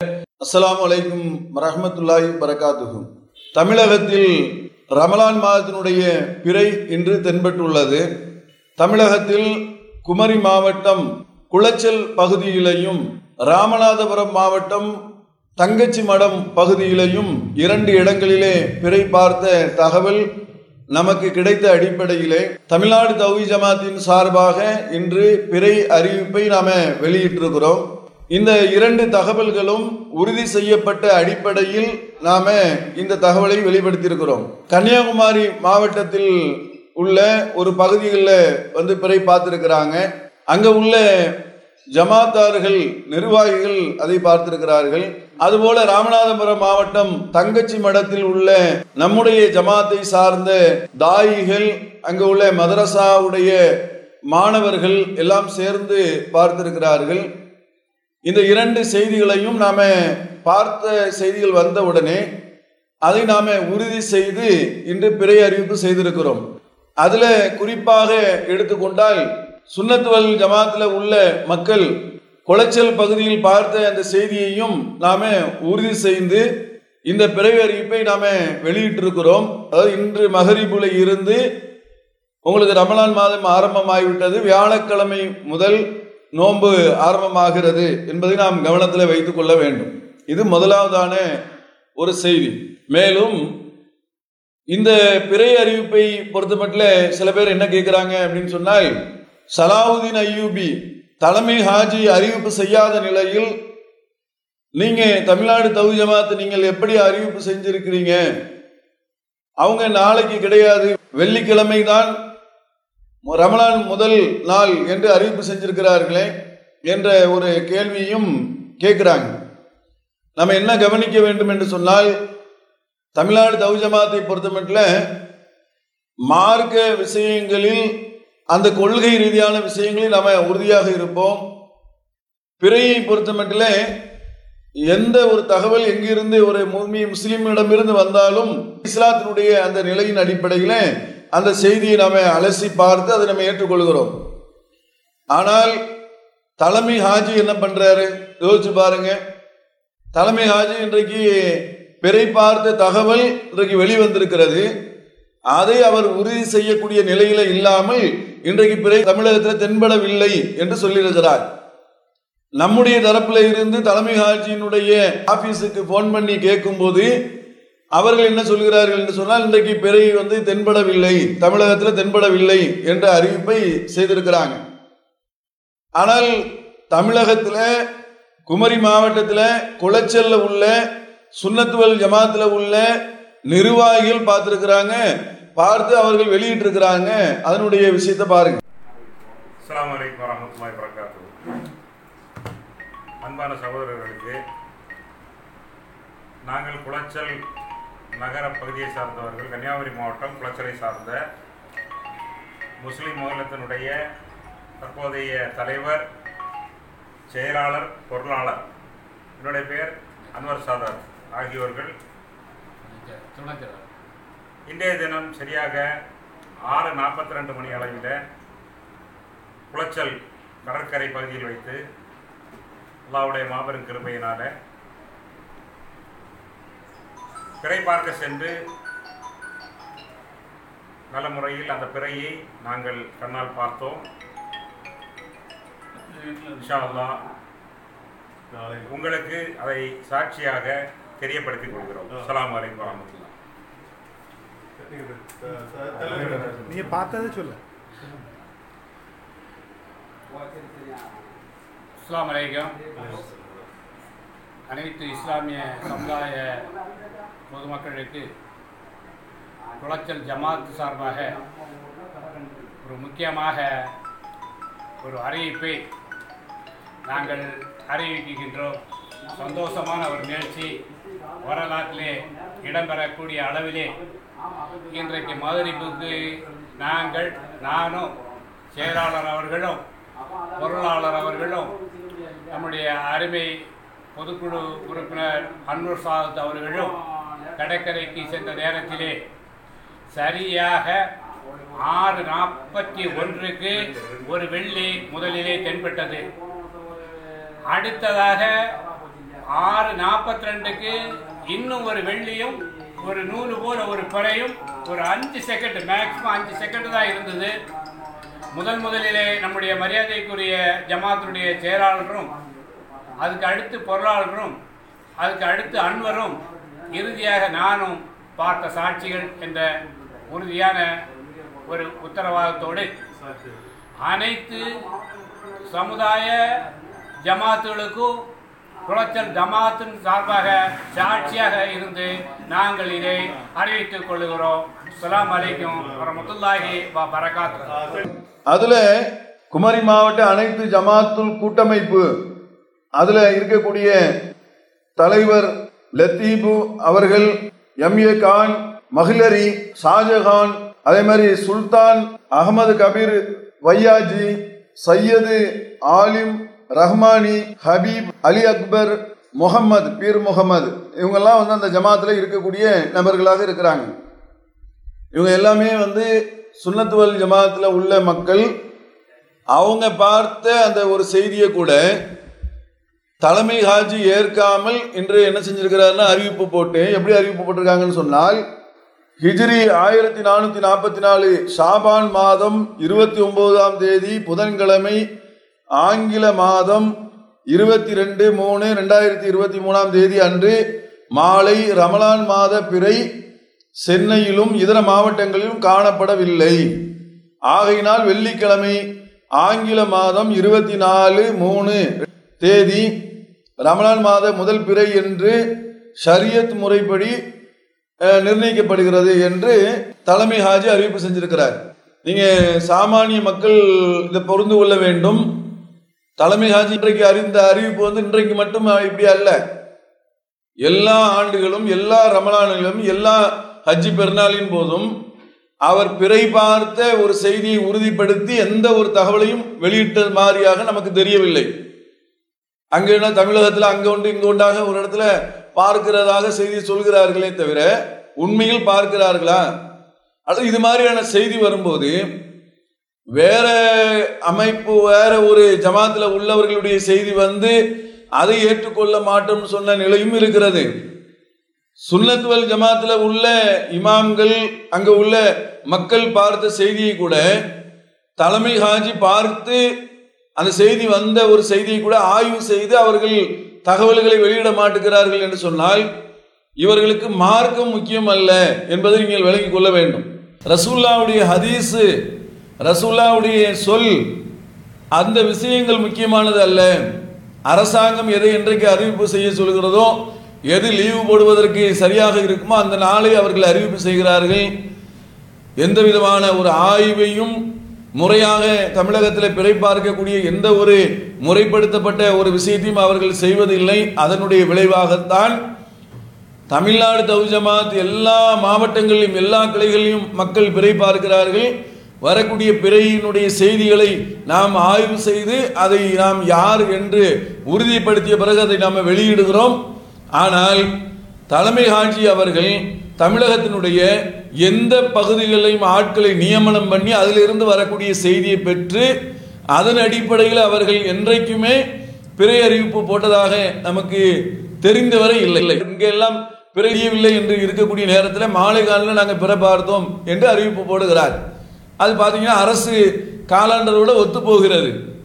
அஸ்லாம் வலைக்கும் வரஹ்மத்துல்லாஹி வரகாத்துகும் தமிழகத்தில் ரமலான் மாதத்தினுடைய பிறை இன்று தென்பட்டுள்ளது. தமிழகத்தில் குமரி மாவட்டம் குளச்சல் பகுதியிலையும் ராமநாதபுரம் மாவட்டம் தங்கச்சி மடம் பகுதியிலையும் இரண்டு இடங்களிலே பிறை பார்த்த தகவல் நமக்கு கிடைத்த அடிப்படையிலே தமிழ்நாடு தௌஹி ஜமாத்தின் சார்பாக இன்று பிறை அறிவிப்பை நாம வெளியிட்டிருக்கிறோம். இந்த இரண்டு தகவல்களும் உறுதி செய்யப்பட்ட அடிப்படையில் நாம இந்த தகவலை வெளிப்படுத்தியிருக்கிறோம். கன்னியாகுமரி மாவட்டத்தில் உள்ள ஒரு பகுதிகளில் வந்து பிறை பார்த்துருக்கிறாங்க. அங்கே உள்ள ஜமாத்தார்கள் நிர்வாகிகள் அதை பார்த்திருக்கிறார்கள். அதுபோல ராமநாதபுரம் மாவட்டம் தங்கச்சி மடத்தில் உள்ள நம்முடைய ஜமாத்தை சார்ந்த தாயிகள் அங்கு உள்ள மதரசாவுடைய மாணவர்கள் எல்லாம் சேர்ந்து பார்த்திருக்கிறார்கள். இந்த இரண்டு செய்திகளையும் நாம பார்த்த செய்திகள் வந்தவுடனே அதை நாம உறுதி செய்து இன்று பிறை அறிவிப்பு செய்திருக்கிறோம். அதுல குறிப்பாக எடுத்துக்கொண்டால் சுன்னத்துவல் ஜமாத்தில் உள்ள மக்கள் குளச்சல் பகுதியில் பார்த்த அந்த செய்தியையும் நாம உறுதி செய்து இந்த பிறவி அறிவிப்பை நாம வெளியிட்டிருக்கிறோம். அதாவது இன்று மகரிபுல இருந்து உங்களுக்கு ரமலான் மாதம் ஆரம்பமாகிவிட்டது. வியாழக்கிழமை முதல் நோன்பு ஆரம்பமாகிறது என்பதை நாம் கவனத்தில் வைத்து கொள்ள வேண்டும். இது முதலாவதான ஒரு செய்தி. மேலும் இந்த பிறை அறிவிப்பை பொறுத்தமட்டில் சில பேர் என்ன கேட்குறாங்க அப்படின்னு சொன்னால் சலாவுதீன் ஐயூபி தலைமை ஹாஜி அறிவிப்பு செய்யாத நிலையில் நீங்கள் தமிழ்நாடு தௌ ஜமாத்து நீங்கள் எப்படி அறிவிப்பு செஞ்சிருக்கிறீங்க? அவங்க நாளைக்கு கிடையாது. வெள்ளிக்கிழமை தான் ரமலான் முதல் நாள் என்று அறிவிப்பு செஞ்சிருக்கிறார்களே என்ற ஒரு கேள்வியும் கேட்குறாங்க. நம்ம என்ன கவனிக்க வேண்டும் என்று சொன்னால் தமிழ்நாடு தௌஜமாத்தை பொறுத்தமட்டில் மார்க்க விஷயங்களில் அந்த கொள்கை ரீதியான விஷயங்களில் நம்ம உறுதியாக இருப்போம். பிறையை பொறுத்தமட்டில் எந்த ஒரு தகவல் எங்கிருந்து ஒரு முஸ்லீமிடமிருந்து வந்தாலும் இஸ்லாத்தினுடைய அந்த நிலையின் அடிப்படையில் அந்த செய்தியை நாம அலசி பார்த்து அதை நம்ம ஏற்றுக்கொள்கிறோம். ஆனால் தலைமை ஹாஜி என்ன பண்றாரு? யோசிச்சு பாருங்க. தலைமை ஹாஜி இன்றைக்கு பிறை பார்த்த தகவல் இன்றைக்கு வெளிவந்திருக்கிறது. அதை அவர் உறுதி செய்யக்கூடிய நிலையில இல்லாமல் இன்றைக்கு பிறை தமிழகத்தில் தென்படவில்லை என்று சொல்லியிருக்கிறார். நம்முடைய தரப்பில் இருந்து தலைமை ஹாஜியினுடைய ஆபீஸுக்கு போன் பண்ணி கேட்கும்போது அவர்கள் என்ன சொல்கிறார்கள் என்று சொன்னால் இன்றைக்கு பிறை வந்து தென்படவில்லை தமிழகத்தில் தென்படவில்லை என்ற அறிவிப்பை செய்திருக்கிறாங்க. ஆனால் தமிழகத்தில் குமரி மாவட்டத்தில் குளச்சல்ல உள்ள சுண்ணத்துவல் ஜமாத்தில் உள்ள நிர்வாகிகள் பார்த்துருக்கிறாங்க பார்த்து அவர்கள் வெளியிட்டிருக்கிறாங்க. அதனுடைய விஷயத்தை பாருங்க. அஸ்லாம் வலைக்கம் வரமத்துல்லாஹி வரகாத்து அன்பான சகோதரர்களுக்கு நாங்கள் குளச்சல் நகர பகுதியை சார்ந்தவர்கள் கன்னியாகுமரி மாவட்டம் குளச்சலை சார்ந்த முஸ்லீம் மாநிலத்தினுடைய தற்போதைய தலைவர் செயலாளர் பொருளாளர். என்னுடைய பெயர் அன்வர் சாதர் ஆகியோர்கள். இன்றைய தினம் சரியாக ஆறு நாற்பத்தி ரெண்டு மணி அளவில் குளச்சல் கடற்கரை பகுதியில் வைத்து அல்லாவுடைய மாபெரும் கிருமையினால் பிறை பார்க்க சென்று நல்ல முறையில் அந்த பிறையை நாங்கள் கண்ணால் பார்த்தோம். இன்ஷா அல்லாஹ் உங்களுக்கு அதை சாட்சியாக தெரியப்படுத்திக் கொள்கிறோம். அஸ்ஸலாமு அலைக்கும் வரமத்துல்லாஹ் நீங்க பார்த்ததை சொல்லு. அஸ்ஸலாமு அலைக்கும். அனைத்து இஸ்லாமிய சமுதாய பொதுமக்களுக்கு குளச்சல் ஜமாத் சார்பாக ஒரு முக்கியமாக ஒரு அறிவிப்பை நாங்கள் அறிவிக்கின்றோம். சந்தோஷமான ஒரு நிகழ்ச்சி வரலாற்றிலே இடம்பெறக்கூடிய அளவிலே இன்றைக்கு மதுரைப்புக்கு நாங்கள் நானும் செயலாளர் அவர்களும் பொருளாளர் அவர்களும் நம்முடைய அருமை பொதுக்குழு உறுப்பினர் அன்வர் சாத் அவர்களும் கடற்கரைக்கு சென்ற நேரத்திலே சரியாக ஆறு நாற்பத்தி ஒன்றுக்கு ஒரு வெள்ளி முதலிலே தென்பட்டது. அடுத்ததாக ஆறு நாற்பத்தி ரெண்டுக்கு இன்னும் ஒரு வெள்ளியும் ஒரு நூறு போல ஒரு பறையும் ஒரு அஞ்சு செகண்ட் மேக்ஸிமம் அஞ்சு செகண்ட் தான் இருந்தது. முதல் முதலிலே நம்முடைய மரியாதைக்குரிய ஜமாத்தினுடைய செயலாளரும் அதுக்கு அடுத்து பொருளாளரும் அதுக்கு அடுத்து அன்வரும் இறுதியாக நானும் பார்த்த சாட்சிகள் என்ற உறுதியான ஒரு உத்தரவாதத்தோடு அனைத்து சமுதாய ஜமாத்துகளுக்கும் குளச்சல் ஜமாத்தின் சார்பாக சாட்சியாக இருந்து நாங்கள் இதை அறிவித்துக் கொள்கிறோம் அஸ்ஸலாமு அலைக்கும் வரமத்துல்லாஹி வ பரகாத்து அதுல குமரி மாவட்ட அனைத்து ஜமாத்துல் கூட்டமைப்பு அதுல இருக்கக்கூடிய தலைவர் லத்தீபு அவர்கள் எம் ஏ கான் மகிழரி ஷாஜகான் அதே மாதிரி சுல்தான் அகமது கபீர் வையாஜி சையது ஆலிம் ரஹ்மானி ஹபீப் அலி அக்பர் முகமது பீர் முகமது இவங்கெல்லாம் வந்து அந்த ஜமாத்துல இருக்கக்கூடிய நபர்களாக இருக்கிறாங்க. இவங்க எல்லாமே வந்து சுன்னத்துவல் ஜமாத்தில் உள்ள மக்கள். அவங்க பார்த்த அந்த ஒரு செய்தியை கூட தலைமை ஹாஜி ஏற்காமல் இன்று என்ன செஞ்சிருக்கிறாருன்னா அறிவிப்பு போட்டு எப்படி அறிவிப்பு போட்டிருக்காங்கன்னு சொன்னால் ஹிஜ்ரி ஆயிரத்தி நானூத்தி நாற்பத்தி நாலு ஷாபான் மாதம் இருபத்தி ஒன்பதாம் தேதி புதன்கிழமை ஆங்கில மாதம் இருபத்தி ரெண்டு மூணு ரெண்டாயிரத்தி இருபத்தி மூணாம் தேதி அன்று மாலை ரமலான் மாத பிறை சென்னையிலும் இதர மாவட்டங்களிலும் காணப்படவில்லை. ஆகையினால் வெள்ளிக்கிழமை ஆங்கில மாதம் இருபத்தி நாலு மூணு தேதி ரமலான் மாத முதல் பிறை என்று ஷரியத் முறைப்படி நிர்ணயிக்கப்படுகிறது என்று தலைமை ஹாஜி அறிவிப்பு செஞ்சிருக்கிறார். நீங்க சாமானிய மக்கள் இதை பொருந்து கொள்ள வேண்டும். தலைமை ஹாஜி இன்றைக்கு அறிந்த அறிவிப்பு வந்து இன்றைக்கு மட்டும் இப்படி அல்ல. எல்லா ஆண்டுகளும் எல்லா ரமலானிலும் எல்லா ஹஜ்ஜி பெருநாளின் போதும் அவர் பிறை பார்த்த ஒரு செய்தியை உறுதிப்படுத்தி எந்த ஒரு தகவலையும் வெளியிட்ட மாதிரியாக நமக்கு தெரியவில்லை. அங்கே என்ன தமிழகத்தில் அங்கே உண்டு இங்கே உண்டாக ஒரு இடத்துல பார்க்கிறதாக செய்தி சொல்கிறார்களே தவிர உண்மையில் பார்க்கிறார்களா? அல்லது இது மாதிரியான செய்தி வரும்போது வேற அமைப்பு வேற ஒரு ஜமாத்தில் உள்ளவர்களுடைய செய்தி வந்து அதை ஏற்றுக்கொள்ள மாட்டோம்னு சொன்ன நிலையும் இருக்கிறது. சுன்னத்துவல் ஜமாத்தில் உள்ள இமாம்கள் அங்கே உள்ள மக்கள் பார்த்த செய்தியை கூட தலைமை ஹாஜி பார்த்து அந்த செய்தி வந்த ஒரு செய்தியை கூட ஆய்வு செய்து அவர்கள் தகவல்களை வெளியிட மாட்டுகிறார்கள் என்று சொன்னால் இவர்களுக்கு மார்க்கம் முக்கியம் அல்ல என்பதை நீங்கள் விளங்கிக் கொள்ள வேண்டும். ரசூல்லாவுடைய ஹதீஸு ரசூல்லாவுடைய சொல் அந்த விஷயங்கள் முக்கியமானது அல்ல. அரசாங்கம் எதை இன்றைக்கு அறிவிப்பு செய்ய சொல்கிறதோ எது லீவு போடுவதற்கு சரியாக இருக்குமோ அந்த நாளை அவர்கள் அறிவிப்பு செய்கிறார்கள். எந்த விதமான ஒரு ஆய்வையும் முறையாக தமிழகத்தில் பிறை பார்க்கக்கூடிய எந்த ஒரு முறைப்படுத்தப்பட்ட ஒரு விஷயத்தையும் அவர்கள் செய்வதில்லை. அதனுடைய விளைவாகத்தான் தமிழ்நாடு தௌஜமாத் எல்லா மாவட்டங்களிலும் எல்லா கிளைகளிலும் மக்கள் பிறை பார்க்கிறார்கள். வரக்கூடிய பிறையினுடைய செய்திகளை நாம் ஆய்வு செய்து அதை நாம் யார் என்று உறுதிப்படுத்திய பிறகு அதை நாம் வெளியிடுகிறோம். ஆனால் தலைமை ஆட்சி அவர்கள் தமிழகத்தினுடைய எந்த பகுதிகளையும் ஆட்களை நியமனம் பண்ணி அதிலிருந்து வரக்கூடிய செய்தியை பெற்று அதன் அடிப்படையில் அவர்கள் என்றைக்குமே பிறை அறிவிப்பு போட்டதாக நமக்கு தெரிந்தவரை இல்லை. இல்லை இங்கெல்லாம் பிறையவில்லை என்று இருக்கக்கூடிய நேரத்தில் மாலை காலில் நாங்கள் பிற பார்த்தோம் என்று அறிவிப்பு போடுகிறார். அது பார்த்தீங்கன்னா அரசு காலாண்டரோட ஒத்து போகிறது.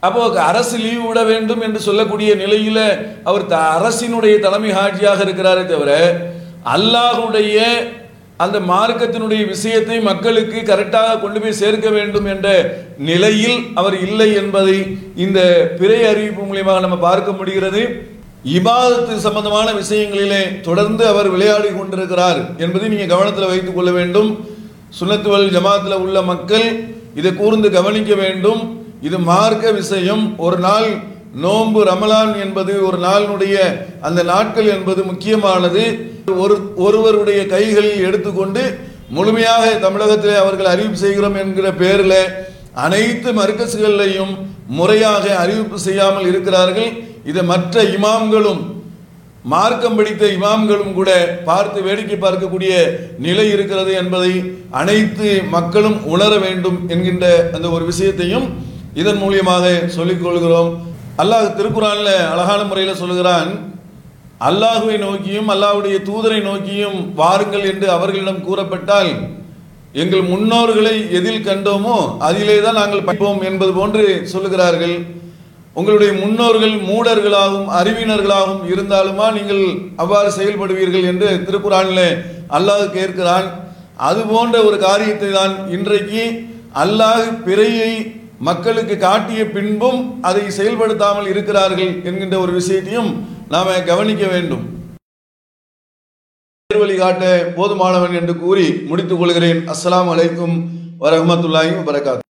அப்போ அரசு லீவு விட வேண்டும் என்று சொல்லக்கூடிய நிலையில் அவர் த- அரசினுடைய தலைமை ஆட்சியாக இருக்கிறாரே தவிர அல்லாஹுடைய அந்த மார்க்கத்தினுடைய விஷயத்தை மக்களுக்கு கரெக்டாக கொண்டு போய் சேர்க்க வேண்டும் என்ற நிலையில் அவர் இல்லை என்பதை இந்த பிறை அறிவிப்பு மூலியமாக நம்ம பார்க்க முடிகிறது. இபாதத்து சம்பந்தமான விஷயங்களிலே தொடர்ந்து அவர் விளையாடி கொண்டிருக்கிறார் என்பதை நீங்கள் கவனத்தில் வைத்துக் கொள்ள வேண்டும். சுனத்துவல் ஜமாத்தில் உள்ள மக்கள் இதை கூர்ந்து கவனிக்க வேண்டும். இது மார்க்க விஷயம். ஒரு நாள் நோன்பு ரமலான் என்பது ஒரு நாளினுடைய அந்த நாட்கள் என்பது முக்கியமானது. ஒரு ஒருவருடைய கைகளில் எடுத்துக்கொண்டு முழுமையாக தமிழகத்தில் அவர்கள் அறிவிப்பு செய்கிறோம் என்கிற பேரில் அனைத்து மர்க்கசுகளையும் முறையாக அறிவிப்பு செய்யாமல் இருக்கிறார்கள். இதை மற்ற இமாம்களும் மார்க்கம் படித்த இமாம்களும் கூட பார்த்து வேடிக்கை பார்க்கக்கூடிய நிலை இருக்கிறது என்பதை அனைத்து மக்களும் உணர வேண்டும் என்கின்ற அந்த ஒரு விஷயத்தையும் இதன் மூலியமாக சொல்லிக் கொள்கிறோம். அல்லாஹ் திருக்குறானில் அழகான முறையில் சொல்லுகிறான் அல்லாஹுவை நோக்கியும் அல்லாஹுடைய தூதரை நோக்கியும் வாருங்கள் என்று அவர்களிடம் கூறப்பட்டால் எங்கள் முன்னோர்களை எதில் கண்டோமோ அதிலே தான் நாங்கள் படிப்போம் என்பது போன்று சொல்லுகிறார்கள். உங்களுடைய முன்னோர்கள் மூடர்களாகவும் அறிவினர்களாகவும் இருந்தாலுமா நீங்கள் அவ்வாறு செயல்படுவீர்கள் என்று திருக்குறானில் அல்லாஹ் கேட்கிறான். அது போன்ற ஒரு காரியத்தை தான் இன்றைக்கு அல்லாஹ் பிறையை மக்களுக்கு காட்டிய பின்பும் அதை செயல்படுத்தாமல் இருக்கிறார்கள் என்கின்ற ஒரு விஷயத்தையும் நாம கவனிக்க வேண்டும். நேர்வழி காட்ட போதுமானவன் என்று கூறி முடித்துக் கொள்கிறேன். அஸ்லாம் அலைக்கும் வரமத்துல்லாயும் வபரகாத்.